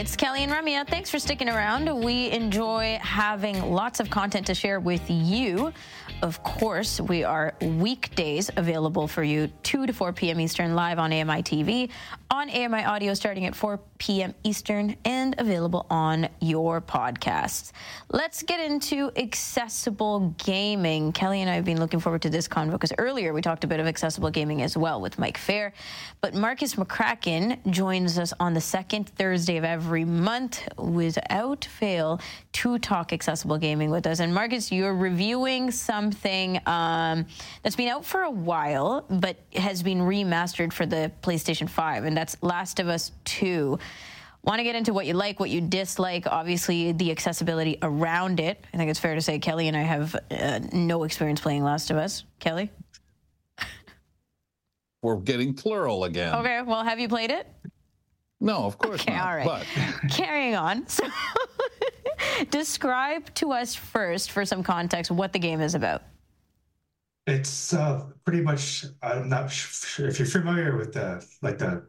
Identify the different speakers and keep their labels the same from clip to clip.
Speaker 1: It's Kelly and Ramya. Thanks for sticking around. We enjoy having lots of content to share with you. Of course, we are weekdays available for you 2 to 4 p.m. Eastern live on AMI TV, on AMI Audio starting at 4 p.m. Eastern, and available on your podcasts. Let's get into accessible gaming. Kelly and I have been looking forward to this convo because earlier we talked a bit of accessible gaming as well with Mike Fair. But Marcus McCracken joins us on the second Thursday of every month without fail to talk accessible gaming with us. And Marcus, you're reviewing something um, that's been out for a while, but has been remastered for the PlayStation 5, and that's Last of Us 2. Want to get into what you like, what you dislike, obviously the accessibility around it. I think it's fair to say Kelly and I have uh, no experience playing Last of Us. Kelly?
Speaker 2: We're getting plural again.
Speaker 1: Okay, well, have you played it?
Speaker 2: No, of course
Speaker 1: Okay,
Speaker 2: not.
Speaker 1: all right.
Speaker 2: But
Speaker 1: Carrying on. So, describe to us first, for some context, what the game is about.
Speaker 3: It's uh, pretty much. I'm not sure if you're familiar with the like the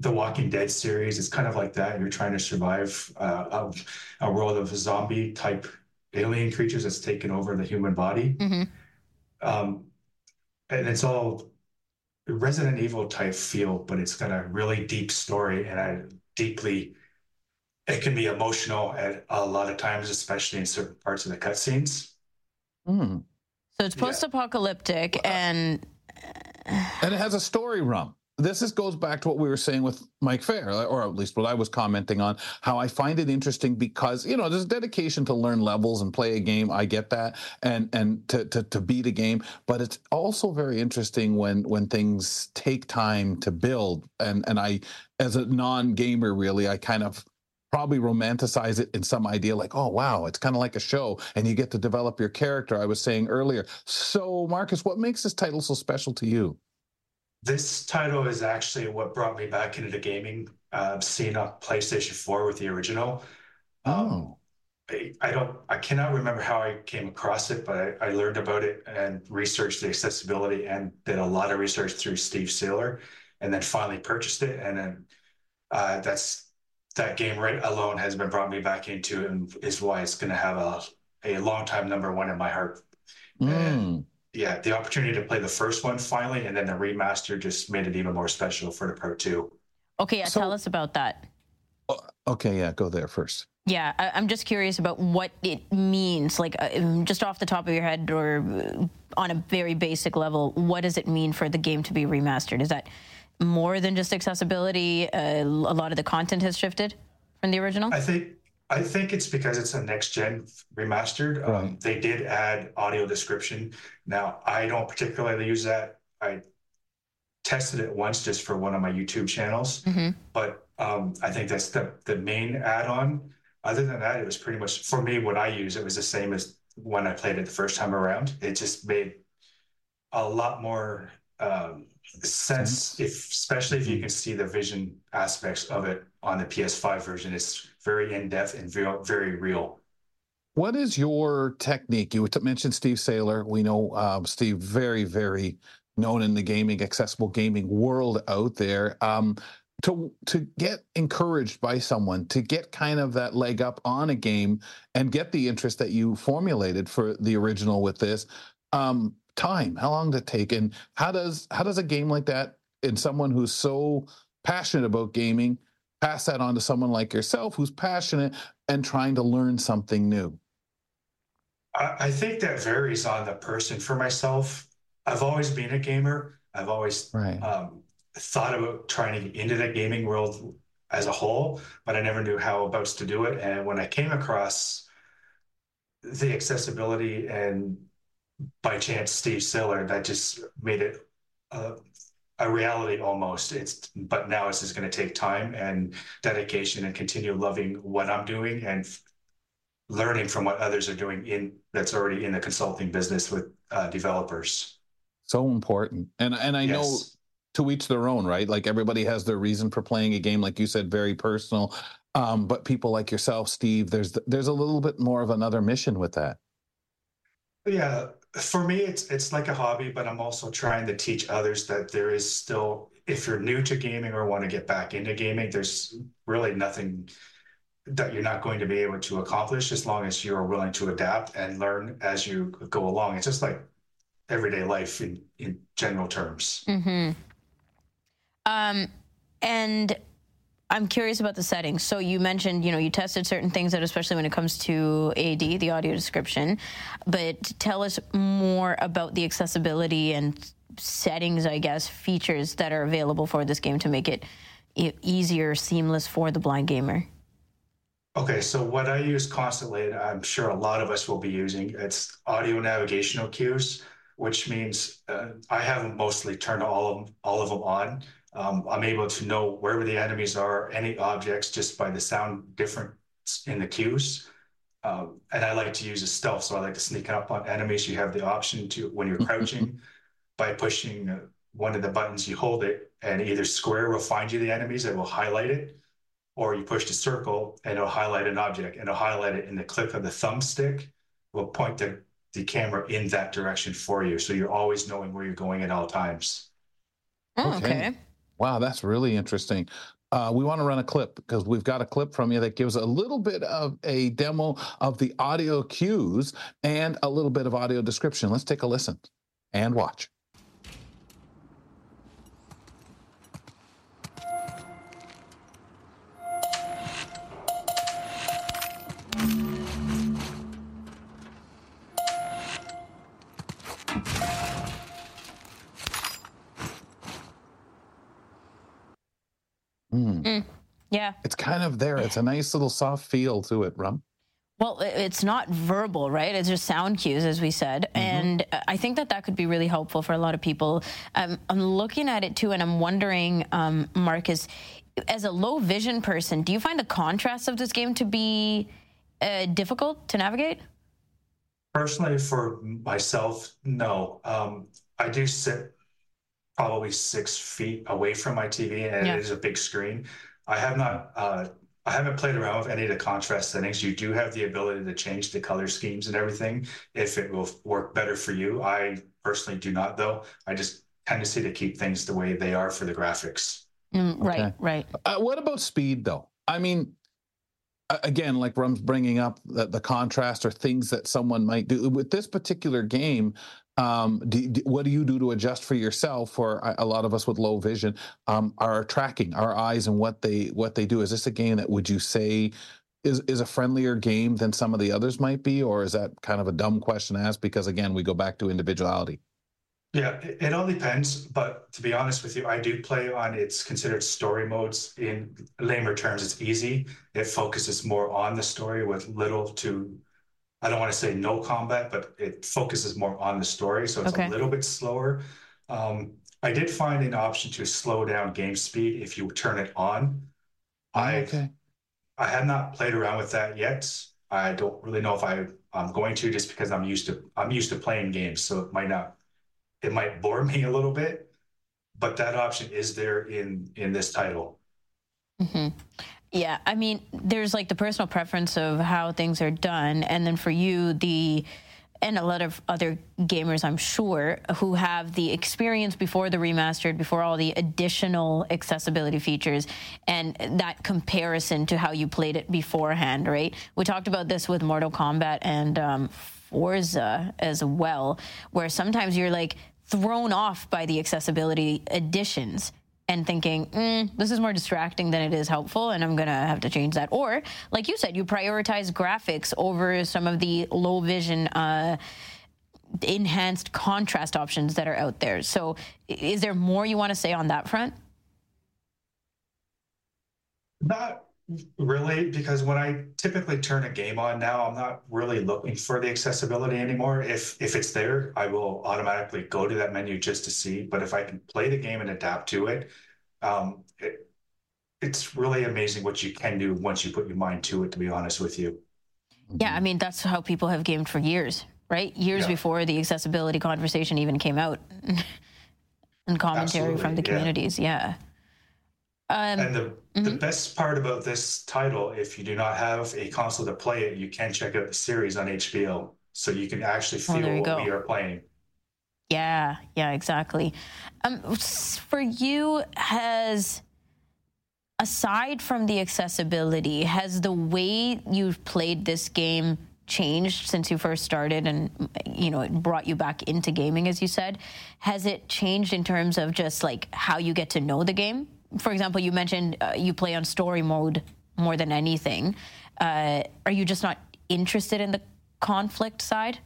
Speaker 3: the Walking Dead series. It's kind of like that. You're trying to survive uh, of a world of zombie type alien creatures that's taken over the human body.
Speaker 1: Mhm.
Speaker 3: Um, and it's all Resident Evil type feel, but it's got a really deep story and I deeply. It can be emotional at a lot of times, especially in certain parts of the cutscenes.
Speaker 2: Hmm.
Speaker 1: So it's post-apocalyptic, and
Speaker 2: and it has a story rump. This is, goes back to what we were saying with Mike Fair, or at least what I was commenting on. How I find it interesting because you know there's a dedication to learn levels and play a game. I get that, and and to to, to beat a game. But it's also very interesting when when things take time to build. And and I, as a non-gamer, really, I kind of probably romanticize it in some idea like oh wow it's kind of like a show and you get to develop your character i was saying earlier so marcus what makes this title so special to you
Speaker 3: This title is actually what brought me back into the gaming uh, scene on PlayStation 4 with the original. Um, I, I don't, I cannot remember how I came across it, but I, I learned about it and researched the accessibility and did a lot of research through Steve Saylor, and then finally purchased it. And then uh, that's that game right alone has been brought me back into and is why it's going to have a a long time number one in my heart.
Speaker 2: Mm.
Speaker 3: Yeah, the opportunity to play the first one finally, and then the remaster just made it even more special for the Pro 2.
Speaker 1: okay, yeah,
Speaker 2: So-
Speaker 1: tell us about that.
Speaker 2: okay yeah go there first
Speaker 1: Yeah, I, I'm just curious about what it means, like uh, just off the top of your head or uh, on a very basic level. What does it mean for the game to be remastered? Is that more than just accessibility? Uh, a lot of the content has shifted from the original.
Speaker 3: I think I think it's because it's a next gen remastered. Um, they did add audio description. Now I don't particularly use that. I tested it once just for one of my YouTube channels,
Speaker 1: Mhm.
Speaker 3: but um, I think that's the the main add-on. Other than that, it was pretty much for me. What I use it was the same as when I played it the first time around. It just made a lot more um, sense, if especially if you can see the vision aspects of it on the PS5 version. It's very in depth and very, very real.
Speaker 2: what is your technique you mentioned steve saylor we know um, steve very very known in the gaming accessible gaming world out there um, to to get encouraged by someone to get kind of that leg up on a game and get the interest that you formulated for the original with this um, time how long did it take and how does how does a game like that in someone who's so passionate about gaming pass that on to someone like yourself who's passionate and trying to learn something new
Speaker 3: I, I think that varies on the person. For myself, I've always been a gamer. I've always
Speaker 2: right
Speaker 3: um, thought about trying to get into the gaming world as a whole, but I never knew how about to do it. And when I came across the accessibility and by chance Steve Saylor, that just made it uh, a reality almost. It's but now it's just going to take time and dedication and continue loving what I'm doing and f- learning from what others are doing in that's already in the consulting business with uh, developers.
Speaker 2: so important and and i know to each their own, right? Like everybody has their reason for playing a game, like you said, very personal. Um, but people like yourself, Steve, there's there's a little bit more of another mission with that.
Speaker 3: Yeah, for me, it's it's like a hobby, but I'm also trying to teach others that there is still, if you're new to gaming or want to get back into gaming, there's really nothing that you're not going to be able to accomplish as long as you are willing to adapt and learn as you go along. It's just like everyday life in in general terms.
Speaker 1: Mm-hmm. Um, and I'm curious about the settings. So you mentioned, you know, you tested certain things that, especially when it comes to AD, the audio description. But tell us more about the accessibility and settings, I guess, features that are available for this game to make it easier, seamless for the blind gamer.
Speaker 3: Okay, so what I use constantly, and I'm sure a lot of us will be using, it's audio navigational cues, which means uh, I have them mostly turned all of all of them on um, I'm able to know wherever the enemies are, any objects, just by the sound difference in the cues. Um, and I like to use a stealth, so I like to sneak up on enemies. You have the option to, when you're crouching, by pushing uh, one of the buttons, you hold it, and either square will find you the enemies, it will highlight it, or you push the circle, and it'll highlight an object, and it'll highlight it in the click of the thumbstick, will point the, the camera in that direction for you. So you're always knowing where you're going at all times.
Speaker 1: Oh, okay. okay.
Speaker 2: Wow, that's really interesting. Uh, we want to run a clip because we've got a clip from you that gives a little bit of a demo of the audio cues and a little bit of audio description. Let's take a listen and watch.
Speaker 1: Mm. Mm. Yeah.
Speaker 2: It's kind of there. It's a nice little soft feel to it, Rum.
Speaker 1: Well, it's not verbal, right? It's just sound cues, as we said. Mm-hmm. And I think that that could be really helpful for a lot of people. Um, I'm looking at it too, and I'm wondering, um, Marcus, as a low vision person, do you find the contrast of this game to be uh, difficult to navigate?
Speaker 3: Personally, for myself, no. Um, I do sit probably six feet away from my TV, and yeah. it is a big screen. I have not. Uh, I haven't played around with any of the contrast settings. You do have the ability to change the color schemes and everything if it will work better for you. I personally do not, though. I just tendency to see to keep things the way they are for the graphics.
Speaker 1: Mm, right, okay. right.
Speaker 2: Uh, what about speed, though? I mean, again, like Rum's bringing up the, the, contrast or things that someone might do with this particular game. Um, do, do, what do you do to adjust for yourself? Or a lot of us with low vision, um, are tracking our eyes and what they what they do. Is this a game that would you say is is a friendlier game than some of the others might be, or is that kind of a dumb question to ask? Because again, we go back to individuality.
Speaker 3: Yeah, it, it all depends. But to be honest with you, I do play on it's considered story modes. In lamer terms, it's easy. It focuses more on the story with little to, I don't want to say no combat, but it focuses more on the story. So it's okay. a little bit slower. Um, I did find an option to slow down game speed if you turn it on. I okay. I have not played around with that yet. I don't really know if I I'm going to just because I'm used to I'm used to playing games, so it might not it might bore me a little bit, but that option is there in in this title.
Speaker 1: Mm-hmm. Yeah, I mean, there's like the personal preference of how things are done, and then for you, the and a lot of other gamers, I'm sure, who have the experience before the remastered, before all the additional accessibility features, and that comparison to how you played it beforehand, right? We talked about this with Mortal Kombat and um, Forza as well, where sometimes you're like, thrown off by the accessibility additions and thinking, mm, this is more distracting than it is helpful, and I'm gonna have to change that. Or, like you said, you prioritize graphics over some of the low vision. Uh, enhanced contrast options that are out there. So, is there more you want to say on that front?
Speaker 3: Not really because when i typically turn a game on now i'm not really looking for the accessibility anymore if if it's there i will automatically go to that menu just to see but if i can play the game and adapt to it um, it it's really amazing what you can do once you put your mind to it to be honest with you
Speaker 1: yeah i mean that's how people have gamed for years right years yeah. before the accessibility conversation even came out and commentary from the
Speaker 3: yeah.
Speaker 1: communities. Yeah. Um,
Speaker 3: And the, the best part about this title, if you do not have a console to play it, you can check out the series on HBO. So you can actually
Speaker 1: Oh,
Speaker 3: feel what
Speaker 1: go.
Speaker 3: we are playing.
Speaker 1: Yeah, yeah, exactly. Um, for you, has aside from the accessibility, has the way you've played this game changed since you first started, and you know it brought you back into gaming, as you said? Has it changed in terms of just like how you get to know the game? For example, you mentioned uh, you play on story mode more than anything. Uh, are you just not interested in the conflict side?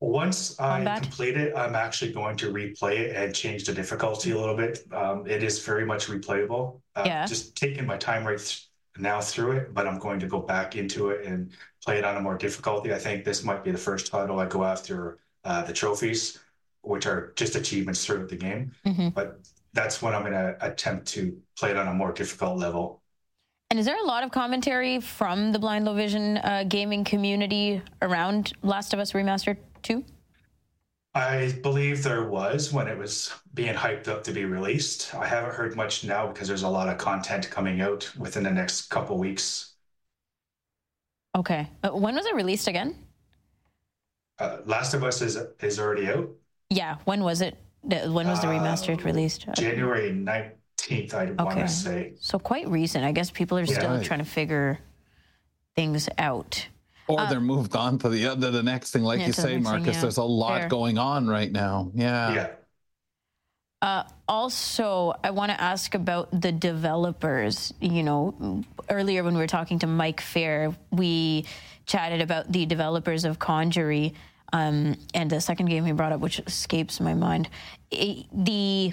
Speaker 3: Once I complete it, I'm actually going to replay it and change the difficulty a little bit. Um, it is very much replayable. Uh,
Speaker 1: Yeah.
Speaker 3: Just taking my time right th- now through it, but I'm going to go back into it and play it on a more difficulty. I think this might be the first title I go after uh, the trophies, which are just achievements throughout the game.
Speaker 1: Mhm.
Speaker 3: But that's when I'm going to attempt to play it on a more difficult level.
Speaker 1: And is there a lot of commentary from the Blind Low Vision uh, gaming community around Last of Us Remastered 2?
Speaker 3: I believe there was when it was being hyped up to be released. I haven't heard much now because there's a lot of content coming out within the next couple weeks.
Speaker 1: Okay. Uh, when was it released again?
Speaker 3: Uh, Last of Us is is already out.
Speaker 1: Yeah. When was it? The- When was the
Speaker 3: Uh,
Speaker 1: remastered released? Uh,
Speaker 3: January 19th, I want
Speaker 1: Okay.
Speaker 3: to say.
Speaker 1: So quite recent. I guess people are
Speaker 3: Yeah.
Speaker 1: still
Speaker 2: Right.
Speaker 1: trying to figure things out.
Speaker 2: Or they're moved on to the other the next thing, like
Speaker 1: Yeah,
Speaker 2: you
Speaker 1: to the
Speaker 2: say,
Speaker 1: next thing,
Speaker 2: Marcus.
Speaker 1: yeah.
Speaker 2: There's a lot
Speaker 1: Fair.
Speaker 2: going on right now. Yeah.
Speaker 3: yeah.
Speaker 1: Uh, also, I want to ask about the developers. You know, earlier when we were talking to Mike Fair, we chatted about the developers of Conjury, um, and the second game he brought up, which escapes my mind, Eh, the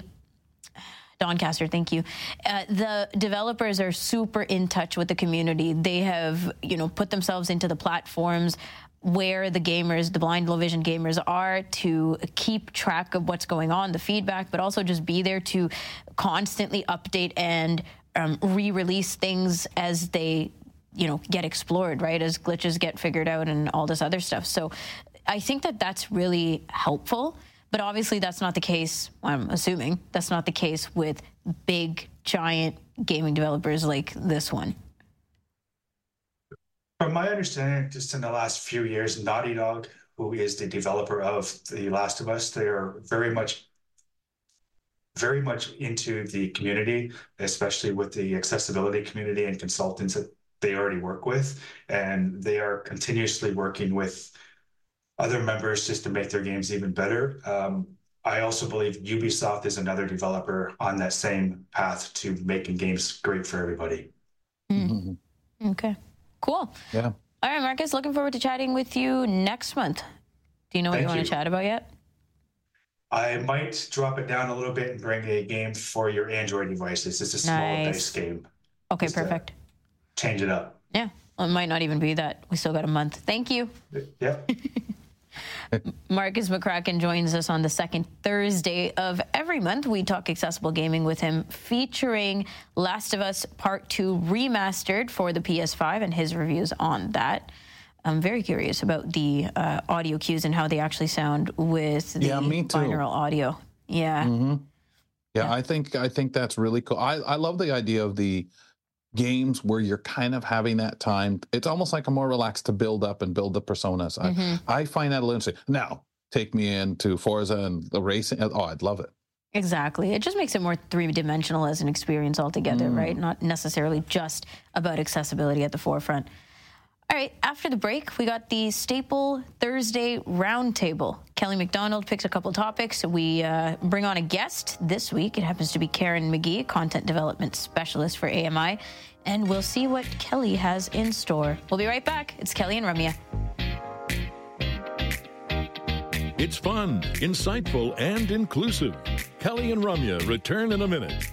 Speaker 1: Doncaster, thank you. Uh, the developers are super in touch with the community. They have, you know, put themselves into the platforms where the gamers, the blind low vision gamers are to keep track of what's going on, the feedback, but also just be there to constantly update and um, re-release things as they, you know, get explored, right? As glitches get figured out and all this other stuff. So I think that that's really helpful. But obviously, that's not the case. I'm assuming that's not the case with big, giant gaming developers like this one.
Speaker 3: From my understanding, just in the last few years, Naughty Dog, who is the developer of The Last of Us, they are very much very much into the community, especially with the accessibility community and consultants that they already work with. And they are continuously working with other members just to make their games even better. Um, I also believe Ubisoft is another developer on that same path to making games great for everybody.
Speaker 2: Mhm.
Speaker 1: Okay, cool.
Speaker 2: Yeah.
Speaker 1: All right, Marcus, looking forward to chatting with you next month. Do you know what you
Speaker 3: Thank
Speaker 1: want
Speaker 3: you.
Speaker 1: to chat about yet?
Speaker 3: I might drop it down a little bit and bring a game for your Android devices. It's a small
Speaker 1: Nice.
Speaker 3: dice game.
Speaker 1: Okay,
Speaker 3: Just,
Speaker 1: perfect.
Speaker 3: Change it up.
Speaker 1: Yeah, well, it might not even be that. We still got a month. Thank you.
Speaker 3: Yep.
Speaker 1: Marcus McCracken joins us on the second Thursday of every month. We talk accessible gaming with him, featuring Last of Us Part 2 remastered for the PS5 and his reviews on that. I'm very curious about the uh, audio cues and how they actually sound with the
Speaker 2: Yeah, me too.
Speaker 1: binaural audio. Yeah.
Speaker 2: hmm Yeah, I think I think that's really cool. I, I love the idea of the games where you're kind of having that time. It's almost like a more relaxed to build up and build the personas.
Speaker 1: Mhm.
Speaker 2: I, I find that a little interesting. Now, take me into Forza and the racing. Oh, I'd love it.
Speaker 1: Exactly. It just makes it more three dimensional as an experience altogether,
Speaker 2: Mm.
Speaker 1: right? Not necessarily just about accessibility at the forefront. All right, after the break, we got the staple Thursday roundtable. Kelly McDonald picks a couple topics. We uh, bring on a guest this week. It happens to be Karen McGee, content development specialist for AMI. And we'll see what Kelly has in store. We'll be right back. It's Kelly and Ramya.
Speaker 4: It's fun, insightful, and inclusive. Kelly and Ramya return in a minute.